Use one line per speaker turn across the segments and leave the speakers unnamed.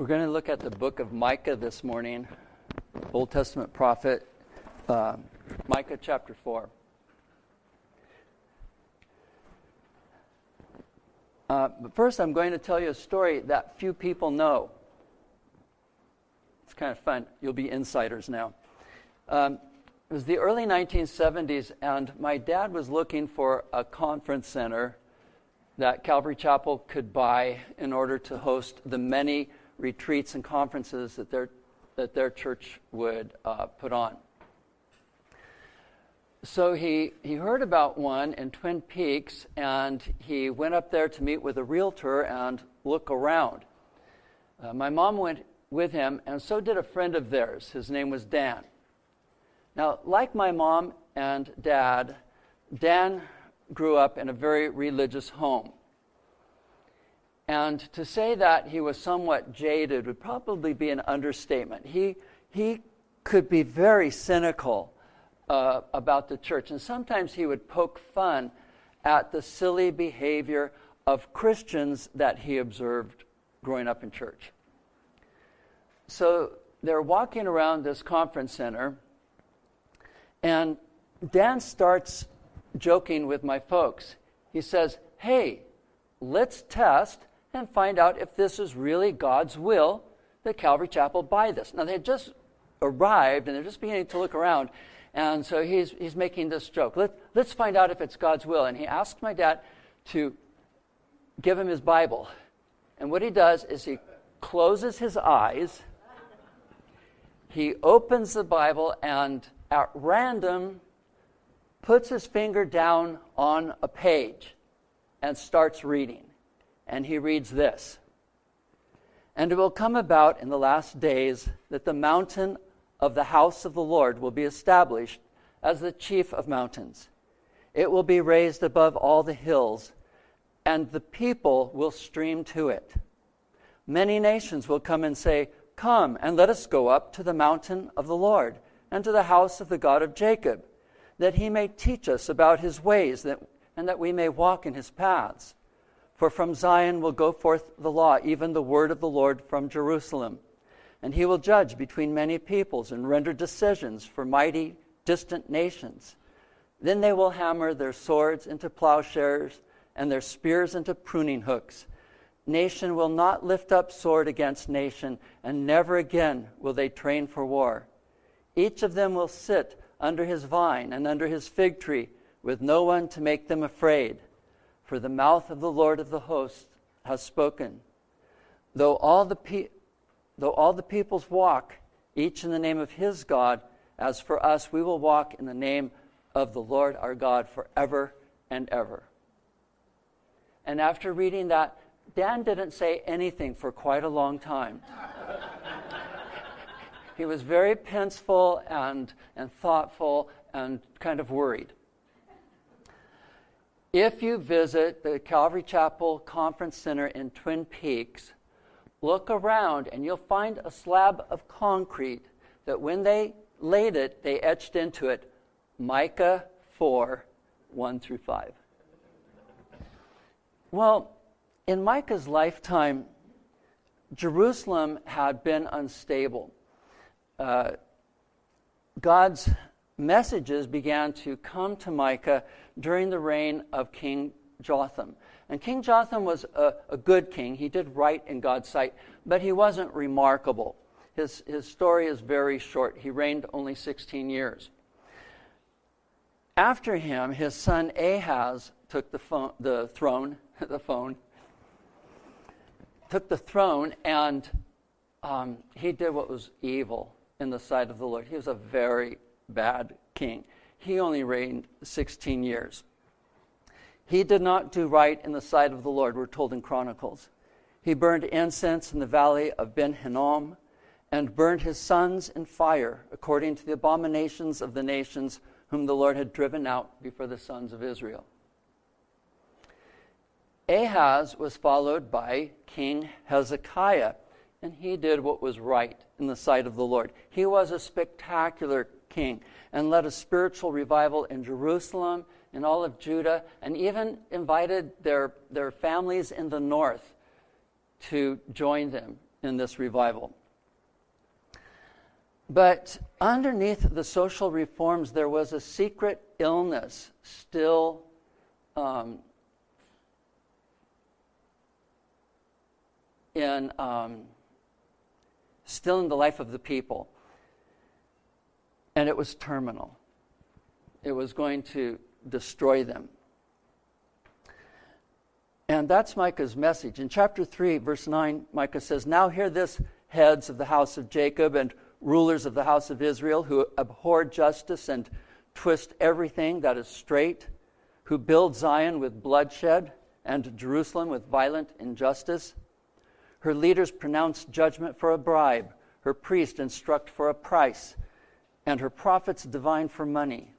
We're going to look at the book of Micah this morning, Old Testament prophet, uh, Micah chapter 4. Uh, but first, I'm going to tell you a story that few people know. It's kind of fun. You'll be insiders now. Um, it was the early 1970s, and my dad was looking for a conference center that Calvary Chapel could buy in order to host the many retreats and conferences that their, that their church would uh, put on. So he, he heard about one in Twin Peaks, and he went up there to meet with a realtor and look around. Uh, my mom went with him, and so did a friend of theirs. His name was Dan. Now, like my mom and dad, Dan grew up in a very religious home. And to say that he was somewhat jaded would probably be an understatement. He, he could be very cynical uh, about the church, and sometimes he would poke fun at the silly behavior of Christians that he observed growing up in church. So they're walking around this conference center, and Dan starts joking with my folks. He says, Hey, let's test and find out if this is really God's will that Calvary Chapel buy this. Now, they had just arrived and they're just beginning to look around. And so he's, he's making this joke. Let, let's find out if it's God's will. And he asks my dad to give him his Bible. And what he does is he closes his eyes, he opens the Bible, and at random puts his finger down on a page and starts reading. And he reads this And it will come about in the last days that the mountain of the house of the Lord will be established as the chief of mountains. It will be raised above all the hills, and the people will stream to it. Many nations will come and say, Come and let us go up to the mountain of the Lord and to the house of the God of Jacob that he may teach us about his ways that, and that we may walk in his paths. For from Zion will go forth the law, even the word of the Lord from Jerusalem. And he will judge between many peoples and render decisions for mighty distant nations. Then they will hammer their swords into plowshares and their spears into pruning hooks. Nation will not lift up sword against nation, and never again will they train for war. Each of them will sit under his vine and under his fig tree, with no one to make them afraid. For the mouth of the Lord of the hosts has spoken. Though all the, pe- though all the peoples walk, each in the name of his God, as for us, we will walk in the name of the Lord our God forever and ever. And after reading that, Dan didn't say anything for quite a long time. He was very pensful and, and thoughtful and kind of worried. If you visit the Calvary Chapel Conference Center in Twin Peaks, look around and you'll find a slab of concrete that when they laid it, they etched into it Micah 4 1 through 5. Well, in Micah's lifetime, Jerusalem had been unstable uh, God's messages began to come to Micah during the reign of King Jotham. And King Jotham was a, a, good king. He did right in God's sight, but he wasn't remarkable. His, his story is very short. He reigned only 16 years. After him, his son Ahaz took the, phone, the throne, the phone, took the throne, and um, he did what was evil in the sight of the Lord. He was a very bad king. He only reigned 16 years. He did not do right in the sight of the Lord, we're told in Chronicles. He burned incense in the valley of Ben Hinnom and burned his sons in fire, according to the abominations of the nations whom the Lord had driven out before the sons of Israel. Ahaz was followed by King Hezekiah and he did what was right in the sight of the Lord. He was a spectacular king and led a spiritual revival in Jerusalem, in all of Judah, and even invited their, their families in the north to join them in this revival. But underneath the social reforms, there was a secret illness still um, in um, still in the life of the people, it was terminal. It was going to destroy them. And that's Micah's message. In chapter 3, verse 9, Micah says, Now hear this, heads of the house of Jacob and rulers of the house of Israel, who abhor justice and twist everything that is straight, who build Zion with bloodshed and Jerusalem with violent injustice. Her leaders pronounce judgment for a bribe, her priests instruct for a price, and her prophets divine for money.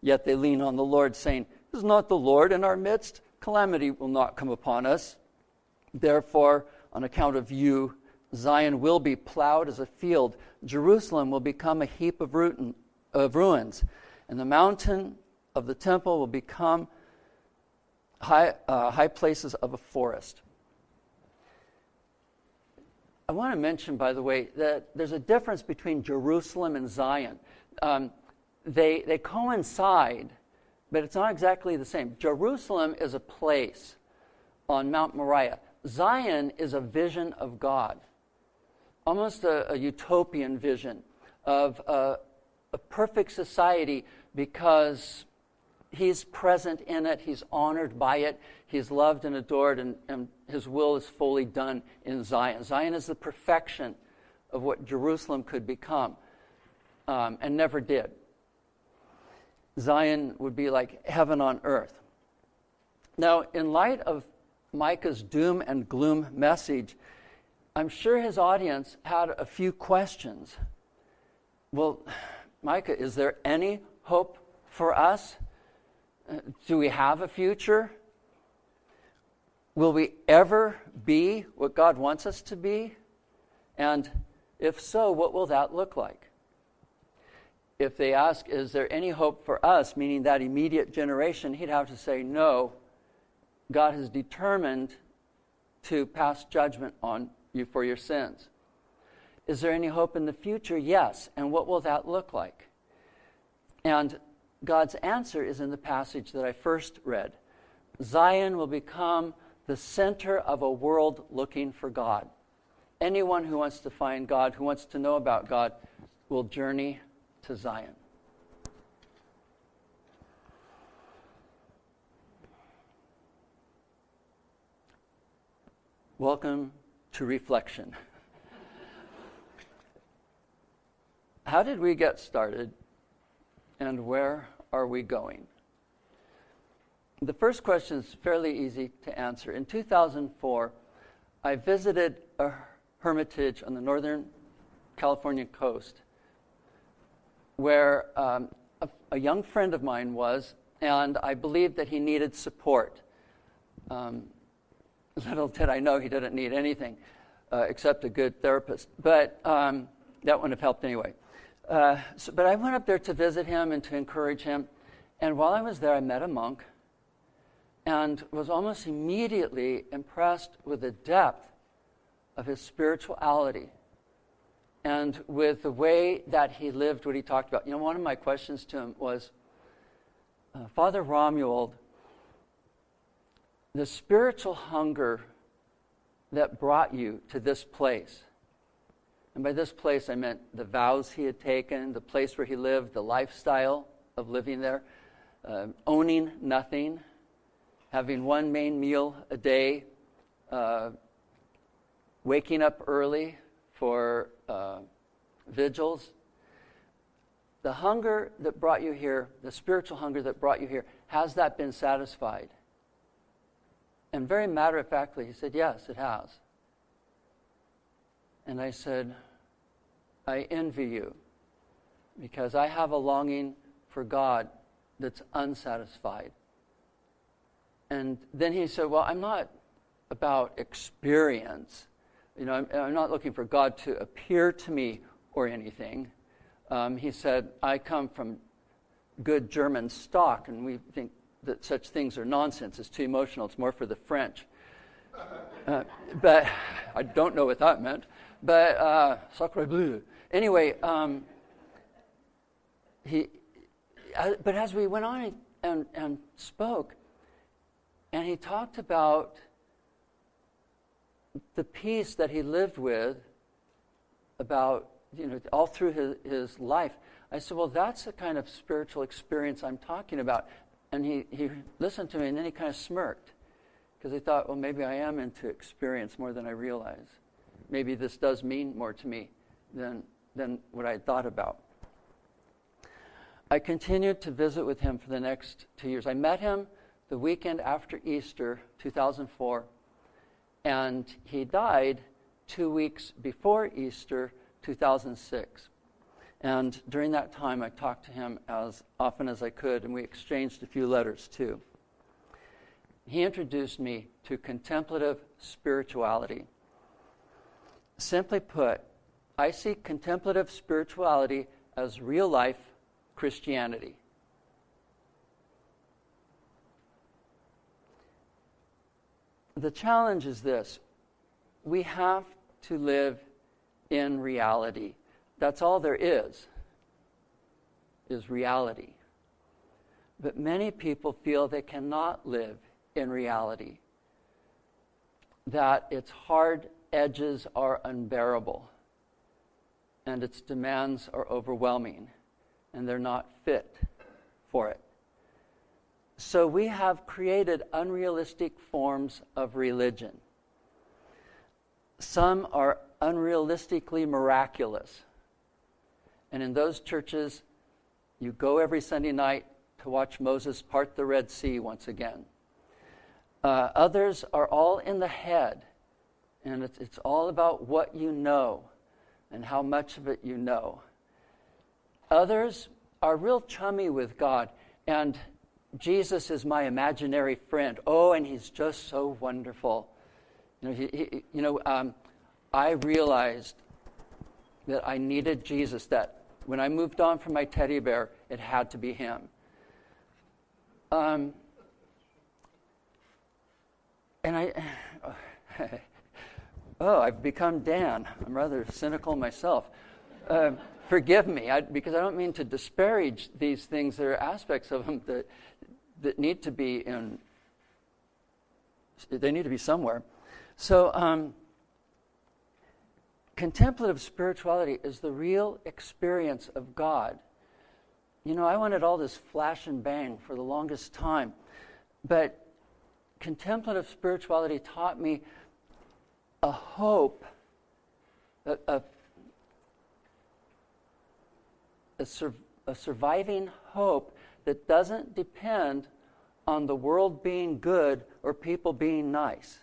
Yet they lean on the Lord, saying, Is not the Lord in our midst? calamity will not come upon us. Therefore, on account of you, Zion will be plowed as a field. Jerusalem will become a heap of, of ruins, and the mountain of the temple will become high, uh, high places of a forest. I want to mention, by the way, that there's a difference between Jerusalem and Zion. Um, they, they coincide but it's not exactly the same. Jerusalem is a place on Mount Moriah. Zion is a vision of God, almost a, a utopian vision of a, a perfect society because he's present in it, he's honored by it, he's loved and adored, and, and, his will is fully done in Zion. Zion is the perfection of what Jerusalem could become um, and never did. Zion would be like heaven on earth. Now, in light of Micah's doom and gloom message, I'm sure his audience had a few questions. Well, Micah, is there any hope for us? Do we have a future? Will we ever be what God wants us to be? And if so, what will that look like? if they ask, Is there any hope for us, meaning that immediate generation, he'd have to say, No. God has determined to pass judgment on you for your sins. Is there any hope in the future? Yes. And what will that look like? And God's answer is in the passage that I first read Zion will become the center of a world looking for God. Anyone who wants to find God, who wants to know about God, will journey to Zion. Welcome to reflection. How did we get started and where are we going? The first question is fairly easy to answer. In 2004, I visited a hermitage on the northern California coast where um, a, a, young friend of mine was, and I believed that he needed support. Um, little did I know he didn't need anything uh, except a good therapist, but um, that wouldn't have helped anyway. Uh, so, but I went up there to visit him and to encourage him, and while I was there, I met a monk and was almost immediately impressed with the depth of his spirituality and with the way that he lived, what he talked about. You know, one of my questions to him was uh, Father Romuald, the spiritual hunger that brought you to this place, and by this place I meant the vows he had taken, the place where he lived, the lifestyle of living there, uh, owning nothing, having one main meal a day, uh, waking up early for uh, vigils. The hunger that brought you here, the spiritual hunger that brought you here, has that been satisfied? And very matter of factly, he said, Yes, it has. And I said, I envy you because I have a longing for God that's unsatisfied. And then he said, Well, I'm not about experience. You know, I'm, I'm not looking for God to appear to me or anything. Um, he said, I come from good German stock, and we think that such things are nonsense. It's too emotional. It's more for the French. Uh, but I don't know what that meant. But uh, sacre bleu. Anyway, um, he. Uh, but as we went on and, and spoke, and he talked about the peace that he lived with, about you know all through his, his life. I said, well, that's the kind of spiritual experience I'm talking about. And he, he listened to me, and then he kind of smirked because he thought, well, maybe I am into experience more than I realize. Maybe this does mean more to me than, than what I had thought about. I continued to visit with him for the next two years. I met him the weekend after Easter 2004, and he died two weeks before Easter 2006. And during that time, I talked to him as often as I could, and we exchanged a few letters too. He introduced me to contemplative spirituality. Simply put, I see contemplative spirituality as real life Christianity. The challenge is this we have to live in reality. That's all there is, is reality. But many people feel they cannot live in reality, that its hard edges are unbearable, and its demands are overwhelming, and they're not fit for it. So we have created unrealistic forms of religion. Some are unrealistically miraculous. And in those churches, you go every Sunday night to watch Moses part the Red Sea once again. Uh, others are all in the head, and it's, it's all about what you know and how much of it you know. Others are real chummy with God, and Jesus is my imaginary friend. Oh, and he's just so wonderful. You know, he, he, you know um, I realized that I needed Jesus, that when I moved on from my teddy bear, it had to be him. Um, and I, oh, I've become Dan. I'm rather cynical myself. Uh, forgive me, I, because I don't mean to disparage these things. There are aspects of them that, that need to be in, they need to be somewhere. So, um, contemplative spirituality is the real experience of God. You know, I wanted all this flash and bang for the longest time, but contemplative spirituality taught me a hope, a, a, a, sur- a surviving hope that doesn't depend on the world being good or people being nice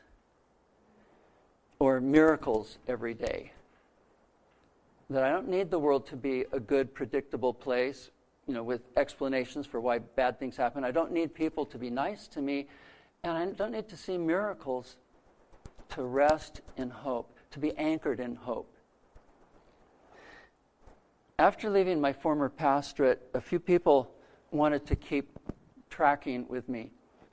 or miracles every day that I don't need the world to be a good, predictable place, you know, with explanations for why bad things happen. I don't need people to be nice to me, and I don't need to see miracles to rest in hope, to be anchored in hope. After leaving my former pastorate, a few people wanted to keep tracking with me.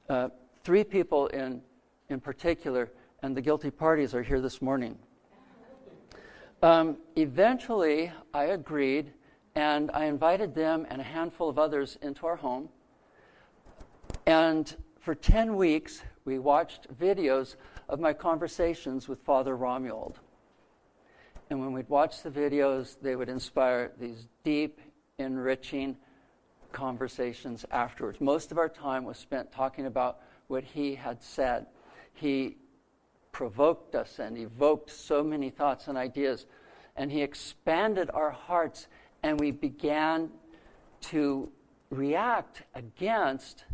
Uh, three people in, in particular, and the guilty parties are here this morning. Um, eventually, I agreed, and I invited them and a handful of others into our home. And for 10 weeks, we watched videos of my conversations with Father Romuald. And when we'd watch the videos, they would inspire these deep, enriching conversations afterwards. Most of our time was spent talking about what he had said. He provoked us and evoked so many thoughts and ideas. And He expanded our hearts, and we began to react against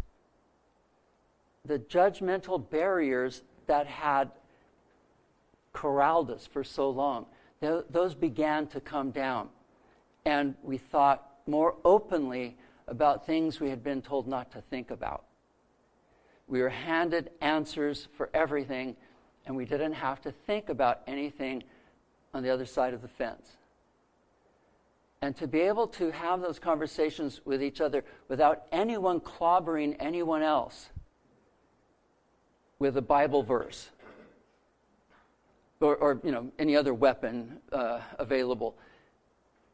the judgmental barriers that had corralled us for so long. Those began to come down. And we thought more openly about things we had been told not to think about. We were handed answers for everything and we didn't have to think about anything on the other side of the fence. And to be able to have those conversations with each other without anyone clobbering anyone else with a Bible verse or, or you know, any other weapon uh, available.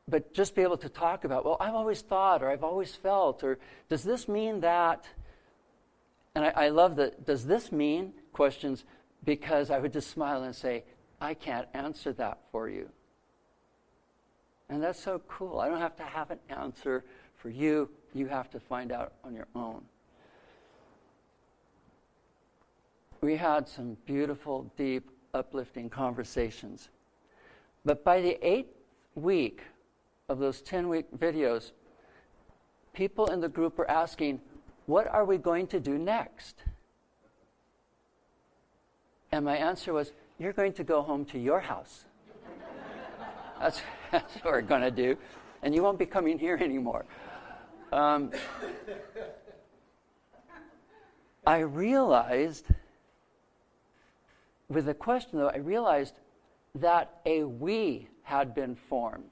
But just be able to talk about, well, I've always thought, or I've always felt, or does this mean that? And I, I love that, does this mean questions? Because I would just smile and say, I can't answer that for you. And that's so cool. I don't have to have an answer for you. You have to find out on your own. We had some beautiful, deep, uplifting conversations. But by the eighth week of those 10 week videos, people in the group were asking, What are we going to do next? And my answer was, You're going to go home to your house. that's, that's what we're going to do. And you won't be coming here anymore. Um, I realized with the question, though, I realized that a we had been formed.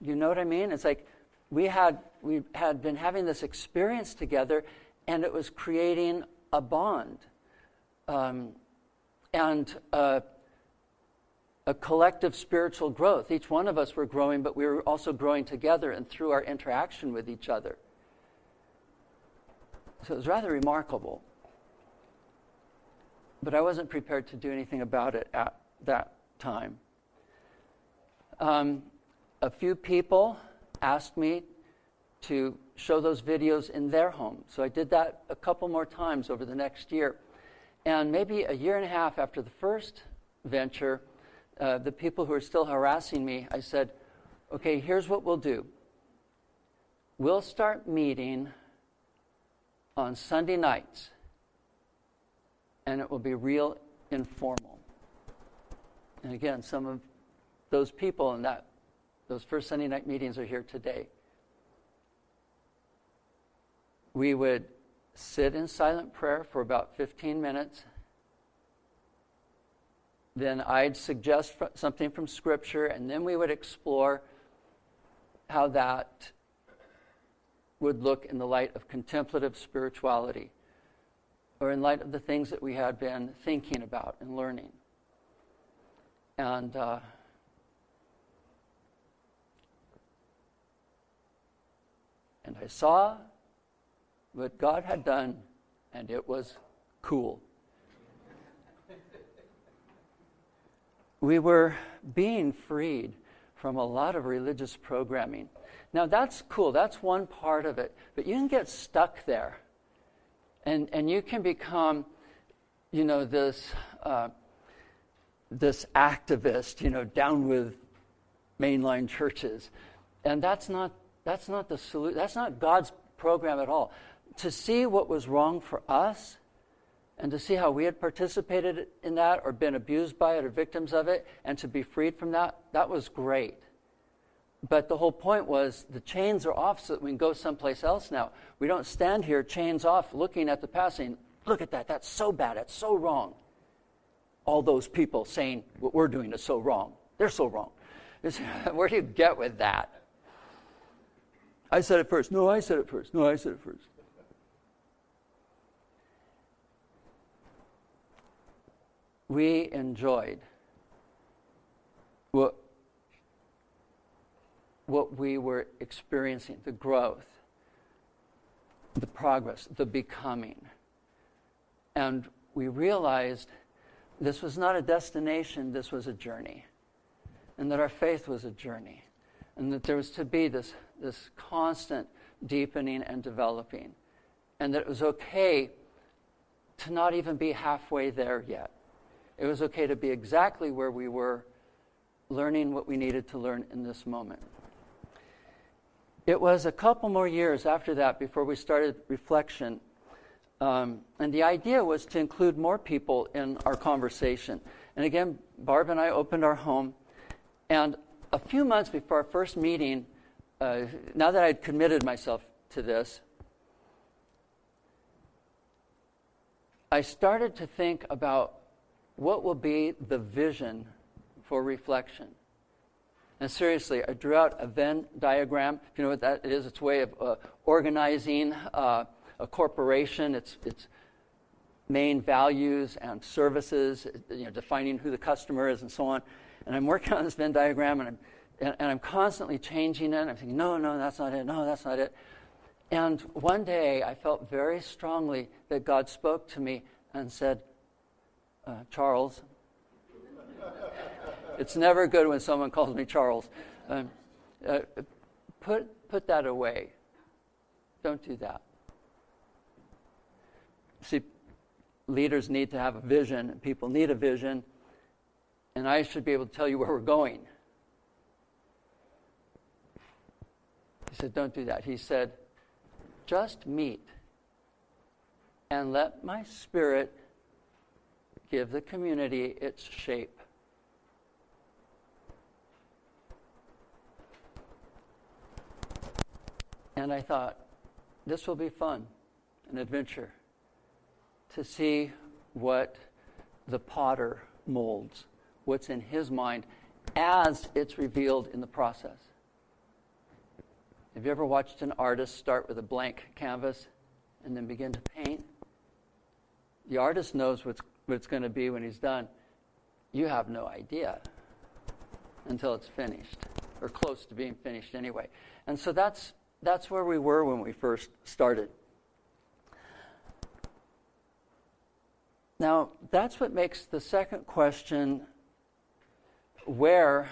You know what I mean? It's like we had, we had been having this experience together, and it was creating a bond um, and a, a collective spiritual growth. Each one of us were growing, but we were also growing together and through our interaction with each other. So it was rather remarkable but I wasn't prepared to do anything about it at that time. Um, a few people asked me to show those videos in their home. So I did that a couple more times over the next year. And maybe a year and a half after the first venture, uh, the people who are still harassing me, I said, okay, here's what we'll do. We'll start meeting on Sunday nights and it will be real informal. And again, some of those people in that those first Sunday night meetings are here today. We would sit in silent prayer for about 15 minutes. Then I'd suggest something from Scripture, and then we would explore how that would look in the light of contemplative spirituality or in light of the things that we had been thinking about and learning. And uh, and I saw what God had done, and it was cool. we were being freed from a lot of religious programming. Now, that's cool. That's one part of it. But you can get stuck there. And, and you can become, you know, this, uh, this activist, you know, down with mainline churches. And that's not, that's not the solution. That's not God's program at all. To see what was wrong for us and to see how we had participated in that or been abused by it or victims of it and to be freed from that, that was great. But the whole point was the chains are off so that we can go someplace else now. We don't stand here, chains off, looking at the past saying, Look at that, that's so bad, that's so wrong. All those people saying what we're doing is so wrong. They're so wrong. Where do you get with that? I said it first. No, I said it first. No, I said it first. We enjoyed what what we were experiencing the growth, the progress, the becoming. And we realized this was not a destination, this was a journey. And that our faith was a journey. And that there was to be this, this constant deepening and developing. And that it was okay to not even be halfway there yet. It was okay to be exactly where we were, learning what we needed to learn in this moment. It was a couple more years after that before we started reflection. Um, and the idea was to include more people in our conversation. And again, Barb and I opened our home. And a few months before our first meeting, uh, now that I'd committed myself to this, I started to think about what will be the vision for reflection. And seriously, I drew out a Venn diagram. If you know what that is, it's a way of uh, organizing uh, a corporation. It's, it's main values and services, you know, defining who the customer is and so on. And I'm working on this Venn diagram and I'm, and, and I'm constantly changing it. I'm thinking, no, no, that's not it. No, that's not it. And one day I felt very strongly that God spoke to me and said, uh, Charles, it's never good when someone calls me Charles. Um, uh, put, put that away. Don't do that. See, leaders need to have a vision, people need a vision, and I should be able to tell you where we're going. He said, Don't do that. He said, Just meet and let my spirit give the community its shape. And I thought, this will be fun, an adventure, to see what the potter molds, what's in his mind as it's revealed in the process. Have you ever watched an artist start with a blank canvas and then begin to paint? The artist knows what's, what it's going to be when he's done. You have no idea until it's finished, or close to being finished anyway. And so that's that's where we were when we first started. Now, that's what makes the second question, where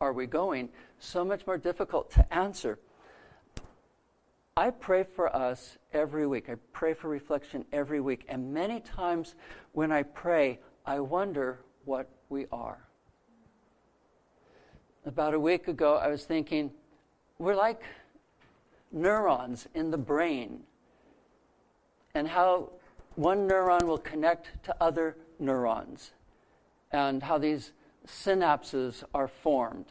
are we going, so much more difficult to answer. I pray for us every week. I pray for reflection every week. And many times when I pray, I wonder what we are. About a week ago, I was thinking, we're like neurons in the brain and how one neuron will connect to other neurons and how these synapses are formed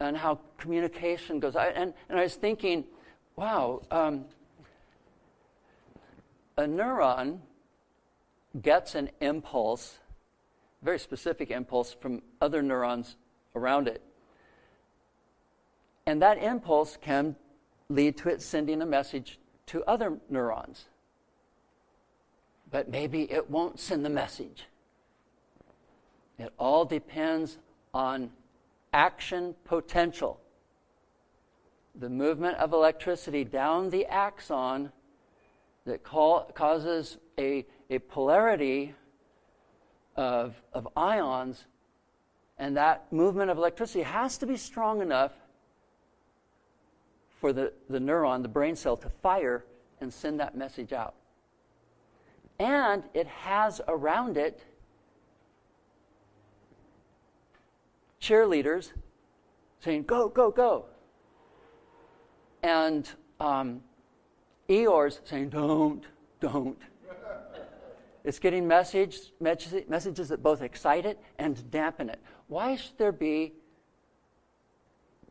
and how communication goes. I, and, and I was thinking, wow, um, a neuron gets an impulse, very specific impulse, from other neurons around it. And that impulse can lead to it sending a message to other neurons. But maybe it won't send the message. It all depends on action potential. The movement of electricity down the axon that call, causes a, a polarity of, of ions, and that movement of electricity has to be strong enough for the, the neuron, the brain cell, to fire and send that message out. And it has around it cheerleaders saying, Go, go, go. And um, Eeyores saying, Don't, don't. It's getting message, messages that both excite it and dampen it. Why should there be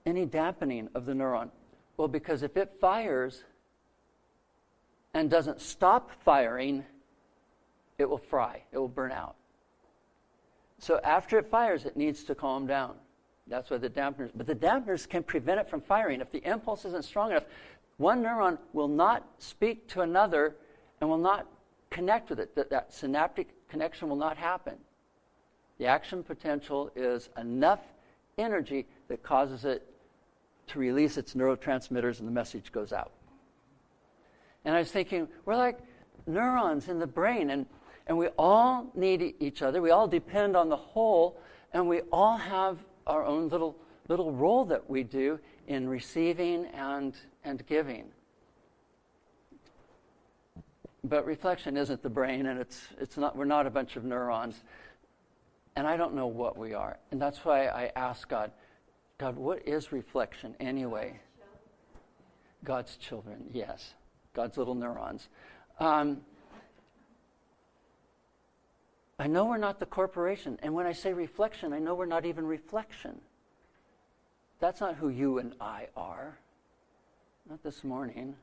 any dampening of the neuron? Well, because if it fires and doesn't stop firing, it will fry, it will burn out. So after it fires, it needs to calm down. That's why the dampeners, but the dampeners can prevent it from firing. If the impulse isn't strong enough, one neuron will not speak to another and will not connect with it. That, that synaptic connection will not happen. The action potential is enough energy that causes it to release its neurotransmitters and the message goes out. And I was thinking, we're like neurons in the brain, and, and we all need each other. We all depend on the whole, and we all have our own little, little role that we do in receiving and, and giving. But reflection isn't the brain, and it's, it's not, we're not a bunch of neurons. And I don't know what we are. And that's why I ask God, God, what is reflection anyway? God's children, yes. God's little neurons. Um, I know we're not the corporation. And when I say reflection, I know we're not even reflection. That's not who you and I are. Not this morning.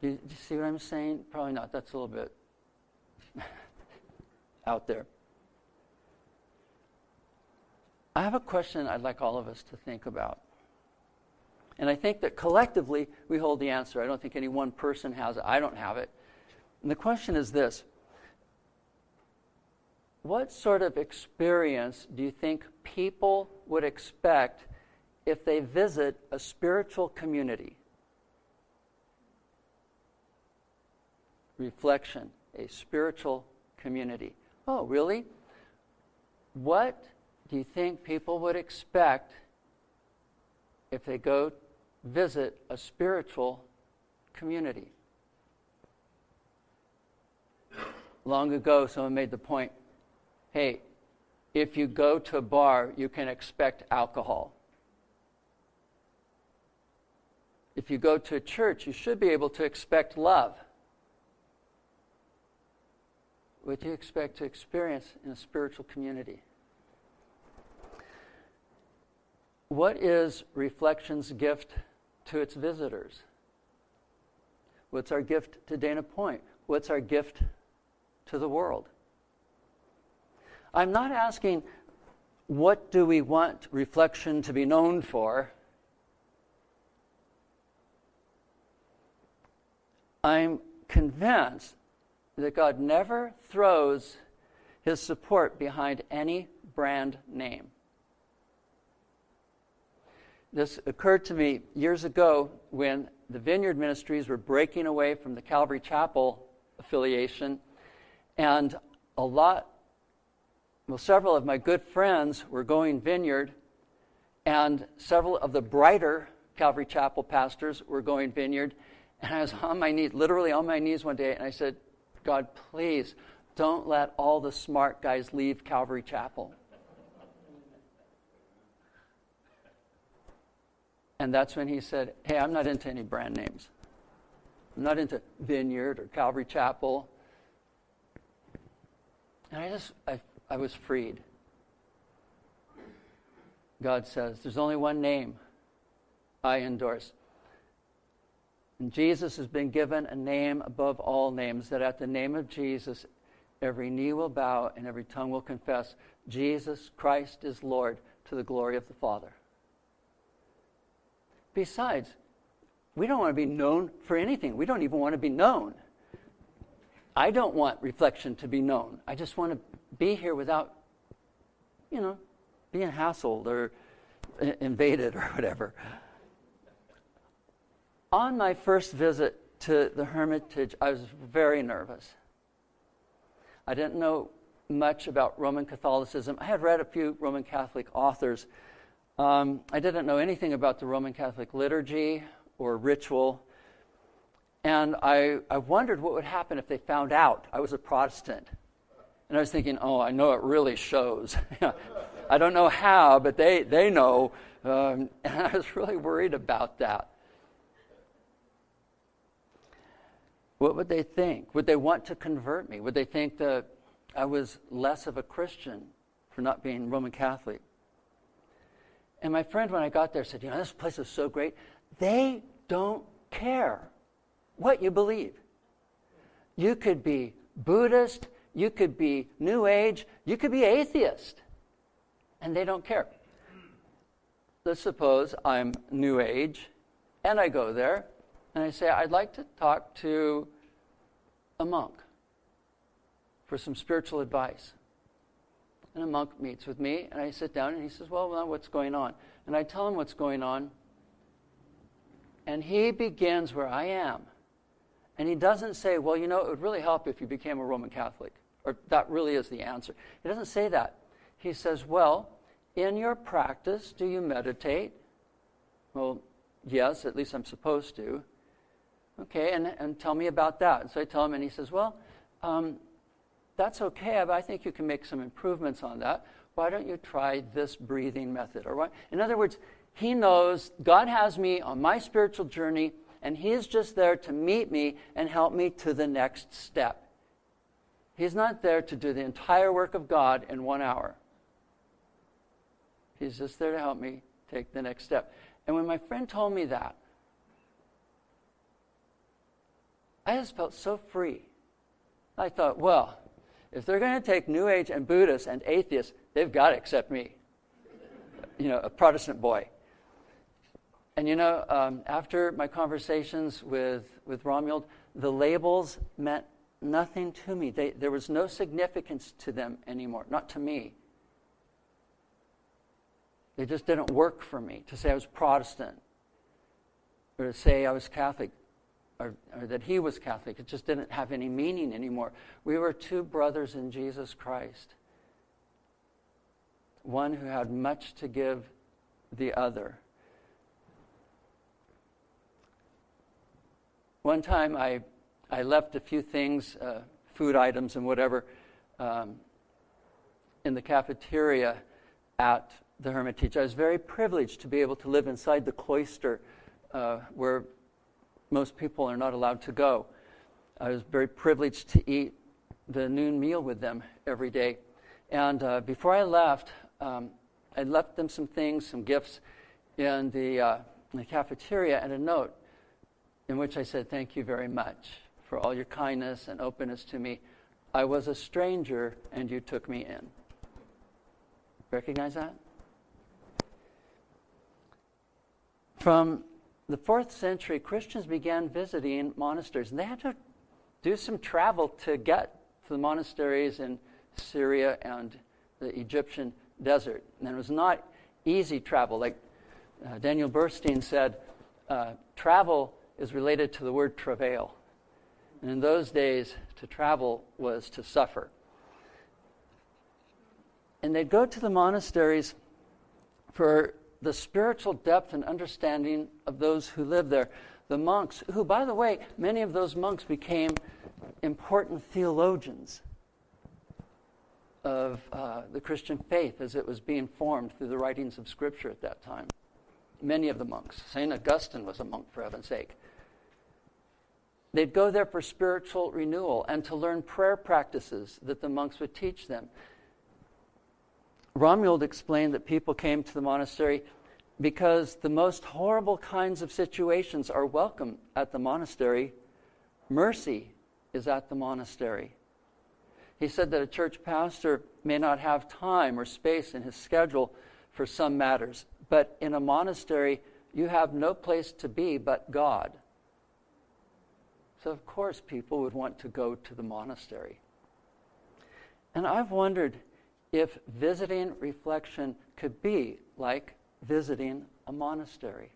Do you, do you see what I'm saying? Probably not. That's a little bit out there. I have a question I'd like all of us to think about. And I think that collectively we hold the answer. I don't think any one person has it. I don't have it. And the question is this what sort of experience do you think people would expect if they visit a spiritual community? Reflection, a spiritual community. Oh, really? What do you think people would expect if they go visit a spiritual community? Long ago, someone made the point hey, if you go to a bar, you can expect alcohol. If you go to a church, you should be able to expect love. What do you expect to experience in a spiritual community? What is Reflection's gift to its visitors? What's our gift to Dana Point? What's our gift to the world? I'm not asking what do we want reflection to be known for. I'm convinced that God never throws his support behind any brand name. This occurred to me years ago when the Vineyard Ministries were breaking away from the Calvary Chapel affiliation, and a lot well, several of my good friends were going vineyard, and several of the brighter Calvary Chapel pastors were going vineyard. And I was on my knees, literally on my knees one day, and I said, God, please don't let all the smart guys leave Calvary Chapel. And that's when he said, Hey, I'm not into any brand names. I'm not into Vineyard or Calvary Chapel. And I just, I I was freed. God says, There's only one name I endorse. And Jesus has been given a name above all names, that at the name of Jesus, every knee will bow and every tongue will confess Jesus Christ is Lord to the glory of the Father. Besides, we don't want to be known for anything. We don't even want to be known. I don't want reflection to be known. I just want to be here without, you know, being hassled or invaded or whatever. On my first visit to the Hermitage, I was very nervous. I didn't know much about Roman Catholicism. I had read a few Roman Catholic authors. Um, I didn't know anything about the Roman Catholic liturgy or ritual. And I, I wondered what would happen if they found out I was a Protestant. And I was thinking, oh, I know it really shows. I don't know how, but they, they know. Um, and I was really worried about that. What would they think? Would they want to convert me? Would they think that I was less of a Christian for not being Roman Catholic? And my friend, when I got there, said, You know, this place is so great. They don't care what you believe. You could be Buddhist, you could be New Age, you could be atheist, and they don't care. Let's suppose I'm New Age, and I go there, and I say, I'd like to talk to a monk for some spiritual advice. And a monk meets with me, and I sit down, and he says, Well, well what's going on? And I tell him what's going on, and he begins where I am. And he doesn't say, Well, you know, it would really help if you became a Roman Catholic or that really is the answer. He doesn't say that. He says, Well, in your practice, do you meditate? Well, yes, at least I'm supposed to. Okay, and, and tell me about that. And so I tell him, and he says, Well, um, that's okay, but I think you can make some improvements on that. Why don't you try this breathing method? Or what? In other words, he knows God has me on my spiritual journey, and he is just there to meet me and help me to the next step. He's not there to do the entire work of God in one hour. He's just there to help me take the next step. And when my friend told me that, I just felt so free. I thought, well, if they're going to take New Age and Buddhists and atheists, they've got to accept me. You know, a Protestant boy. And you know, um, after my conversations with, with Romuald, the labels meant nothing to me. They, there was no significance to them anymore, not to me. They just didn't work for me to say I was Protestant or to say I was Catholic or, or, that he was Catholic. It just didn't have any meaning anymore. We were two brothers in Jesus Christ, one who had much to give the other. One time I, I left a few things, uh, food items and whatever, um, in the cafeteria at the Hermitage. I was very privileged to be able to live inside the cloister uh, where most people are not allowed to go. I was very privileged to eat the noon meal with them every day. And uh, before I left, um, I left them some things, some gifts in the, uh, in the cafeteria, and a note in which I said, Thank you very much for all your kindness and openness to me. I was a stranger and you took me in. Recognize that? From the fourth century, Christians began visiting monasteries, and they had to do some travel to get to the monasteries in Syria and the Egyptian desert. And it was not easy travel. Like uh, Daniel Boorstin said, uh, travel is related to the word travail. And in those days, to travel was to suffer. And they'd go to the monasteries for the spiritual depth and understanding of those who lived there. The monks, who, by the way, many of those monks became important theologians of uh, the Christian faith as it was being formed through the writings of Scripture at that time. Many of the monks. St. Augustine was a monk, for heaven's sake. They'd go there for spiritual renewal and to learn prayer practices that the monks would teach them. Romuald explained that people came to the monastery because the most horrible kinds of situations are welcome at the monastery. Mercy is at the monastery. He said that a church pastor may not have time or space in his schedule for some matters, but in a monastery, you have no place to be but God. So, of course, people would want to go to the monastery. And I've wondered if visiting reflection could be like visiting a monastery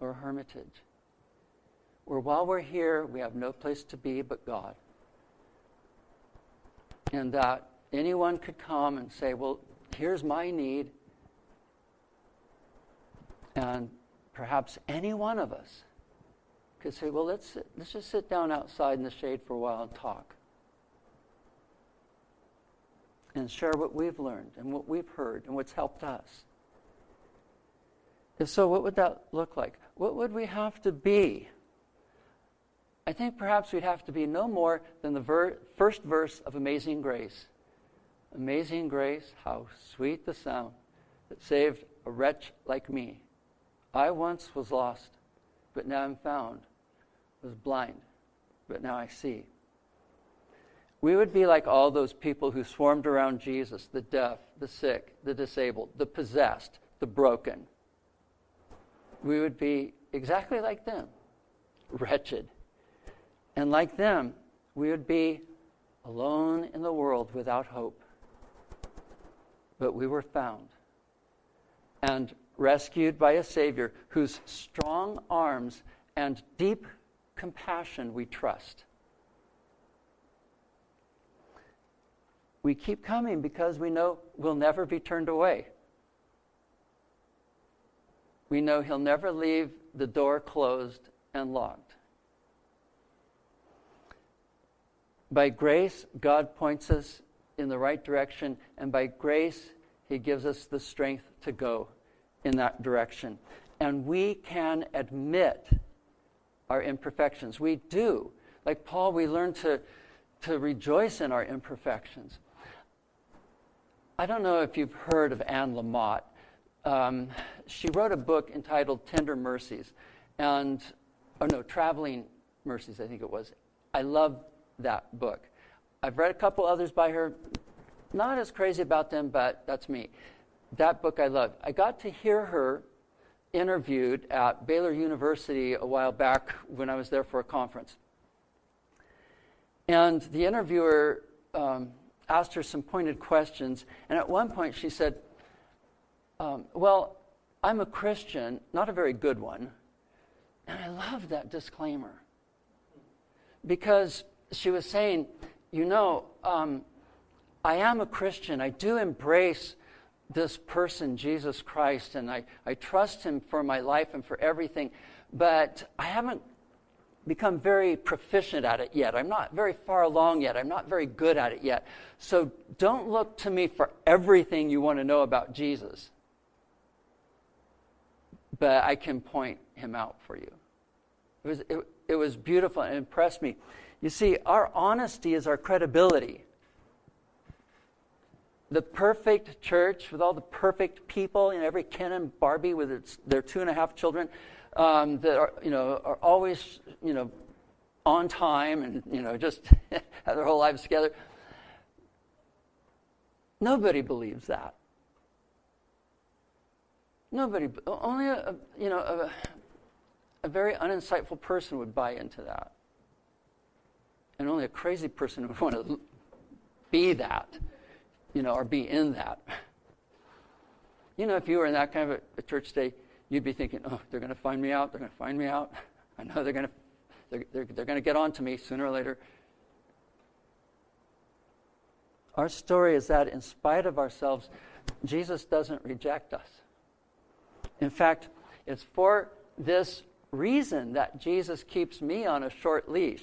or a hermitage, where while we're here, we have no place to be but God. And that anyone could come and say, Well, here's my need. And perhaps any one of us could say, well, let's, let's just sit down outside in the shade for a while and talk. And share what we've learned and what we've heard and what's helped us. If so, what would that look like? What would we have to be? I think perhaps we'd have to be no more than the ver- first verse of Amazing Grace. Amazing grace, how sweet the sound that saved a wretch like me. I once was lost, but now I'm found was blind, but now I see. We would be like all those people who swarmed around Jesus the deaf, the sick, the disabled, the possessed, the broken. We would be exactly like them, wretched. And like them, we would be alone in the world without hope. But we were found and rescued by a Savior whose strong arms and deep compassion we trust. We keep coming because we know we'll never be turned away. We know He'll never leave the door closed and locked. By grace, God points us in the right direction, and by grace, He gives us the strength to go in that direction. And we can admit our imperfections. We do. Like Paul, we learn to, to rejoice in our imperfections. I don't know if you've heard of Anne Lamott. Um, she wrote a book entitled Tender Mercies, and, oh no, Traveling Mercies, I think it was. I love that book. I've read a couple others by her, not as crazy about them, but that's me. That book I love. I got to hear her interviewed at Baylor University a while back when I was there for a conference. And the interviewer um, asked her some pointed questions. And at one point, she said, um, Well, I'm a Christian, not a very good one. And I love that disclaimer because she was saying, You know, um, I am a Christian. I do embrace this person, Jesus Christ, and I, I trust him for my life and for everything. But I haven't become very proficient at it yet. I'm not very far along yet. I'm not very good at it yet. So don't look to me for everything you want to know about Jesus. But I can point him out for you. It was, it, it was beautiful and impressed me. You see, our honesty is our credibility. The perfect church with all the perfect people, you know, every Ken and Barbie with its, their two and a half children, um, that are, you know, are always, you know, on time and, you know, just have their whole lives together. Nobody believes that. Nobody, only a, you know, a, a very uninsightful person would buy into that. And only a crazy person would want to be that, you know, or be in that. You know, if you were in that kind of a, a church day, you'd be thinking, oh, they're going to find me out. They're going to find me out. I know they're going to, they're, they're, they're going to get on to me sooner or later. Our story is that in spite of ourselves, Jesus doesn't reject us. In fact, it's for this reason that Jesus keeps me on a short leash.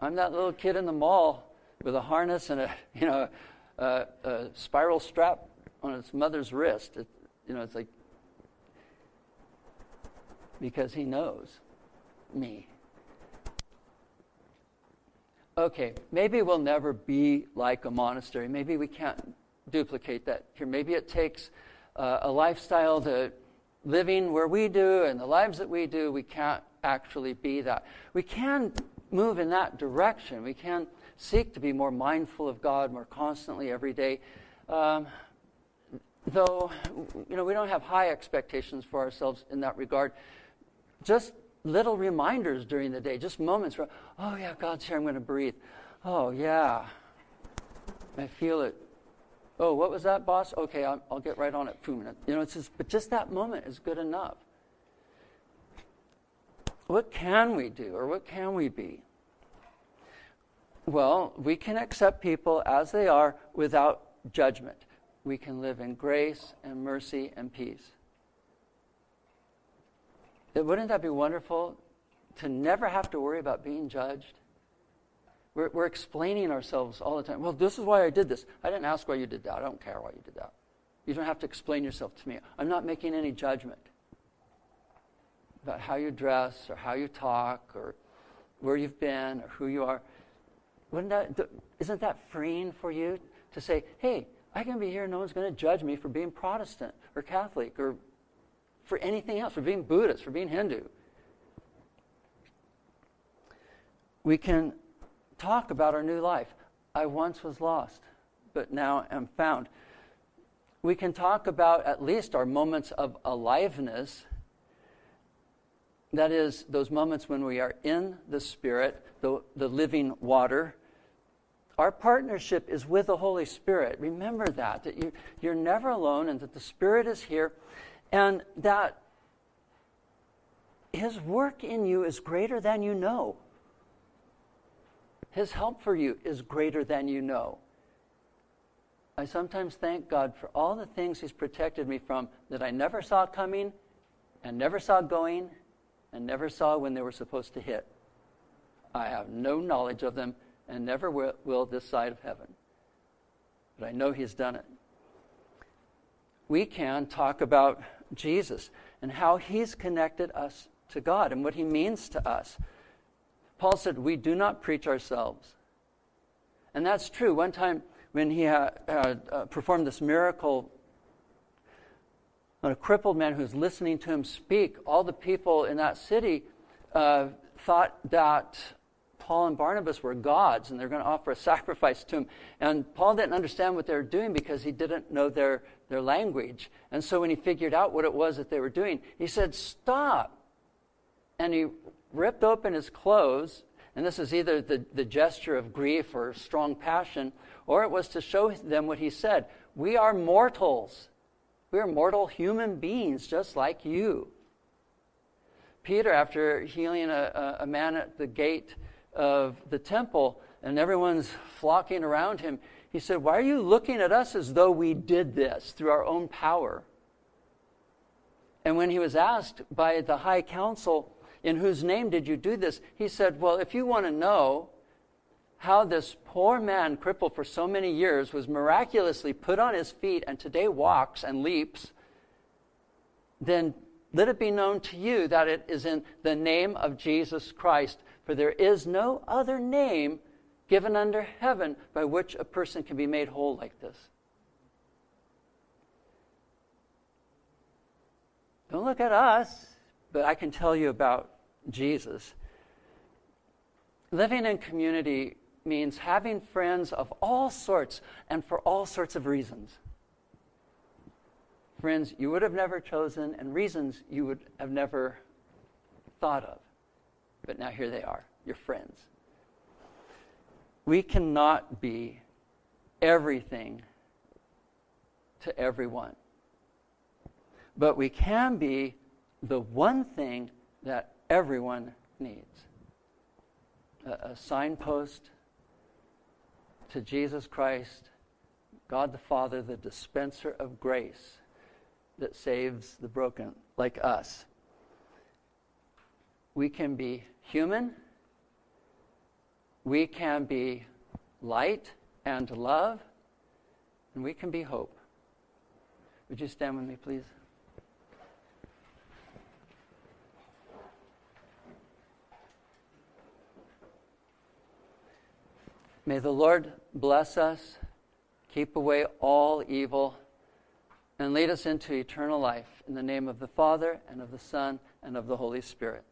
I'm that little kid in the mall with a harness and a, you know, a, a spiral strap on his mother's wrist. It, you know, it's like, because he knows me. Okay, maybe we'll never be like a monastery. Maybe we can't duplicate that here. Maybe it takes uh, a lifestyle to living where we do and the lives that we do, we can't actually be that. We can move in that direction. We can seek to be more mindful of God more constantly every day. Um, though, you know, we don't have high expectations for ourselves in that regard. Just little reminders during the day, just moments where, oh, yeah, God's here, I'm going to breathe. Oh, yeah, I feel it. Oh, what was that, boss? Okay, I'll, I'll get right on it. Boom. You know, it's just, but just that moment is good enough. What can we do, or what can we be? Well, we can accept people as they are without judgment. We can live in grace and mercy and peace. Wouldn't that be wonderful to never have to worry about being judged? We're, we're explaining ourselves all the time. Well, this is why I did this. I didn't ask why you did that. I don't care why you did that. You don't have to explain yourself to me. I'm not making any judgment about how you dress or how you talk or where you've been or who you are. Wouldn't that, isn't that freeing for you to say, hey, I can be here, no one's going to judge me for being Protestant or Catholic or for anything else, for being Buddhist, for being Hindu? We can talk about our new life. I once was lost, but now am found. We can talk about at least our moments of aliveness. That is, those moments when we are in the Spirit, the, the living water. Our partnership is with the Holy Spirit. Remember that, that you, you're never alone and that the Spirit is here and that His work in you is greater than you know. His help for you is greater than you know. I sometimes thank God for all the things He's protected me from that I never saw coming and never saw going and never saw when they were supposed to hit. I have no knowledge of them and never will, this side of heaven. But I know He's done it. We can talk about Jesus and how He's connected us to God and what He means to us. Paul said, We do not preach ourselves. And that's true. One time when he had, uh, performed this miracle on a crippled man who was listening to him speak, all the people in that city uh, thought that Paul and Barnabas were gods and they're going to offer a sacrifice to him. And Paul didn't understand what they were doing because he didn't know their, their language. And so when he figured out what it was that they were doing, he said, Stop. And he ripped open his clothes And this is either the, the gesture of grief or strong passion, or it was to show them what he said We are mortals. We are mortal human beings just like you. Peter, after healing a, a, man at the gate of the temple, and everyone's flocking around him, he said, Why are you looking at us as though we did this through our own power? And when he was asked by the high council, In whose name did you do this? He said, Well, if you want to know how this poor man, crippled for so many years, was miraculously put on his feet and today walks and leaps, then let it be known to you that it is in the name of Jesus Christ. For there is no other name given under heaven by which a person can be made whole like this. Don't look at us, but I can tell you about Jesus. Living in community means having friends of all sorts and for all sorts of reasons. Friends you would have never chosen and reasons you would have never thought of. But now here they are, your friends. We cannot be everything to everyone. But we can be the one thing that everyone needs a, a signpost to Jesus Christ, God the Father, the dispenser of grace that saves the broken, like us. We can be human we can be light and love, and we can be hope. Would you stand with me, please? May the Lord bless us, keep away all evil, and lead us into eternal life. In the name of the Father, and of the Son, and of the Holy Spirit.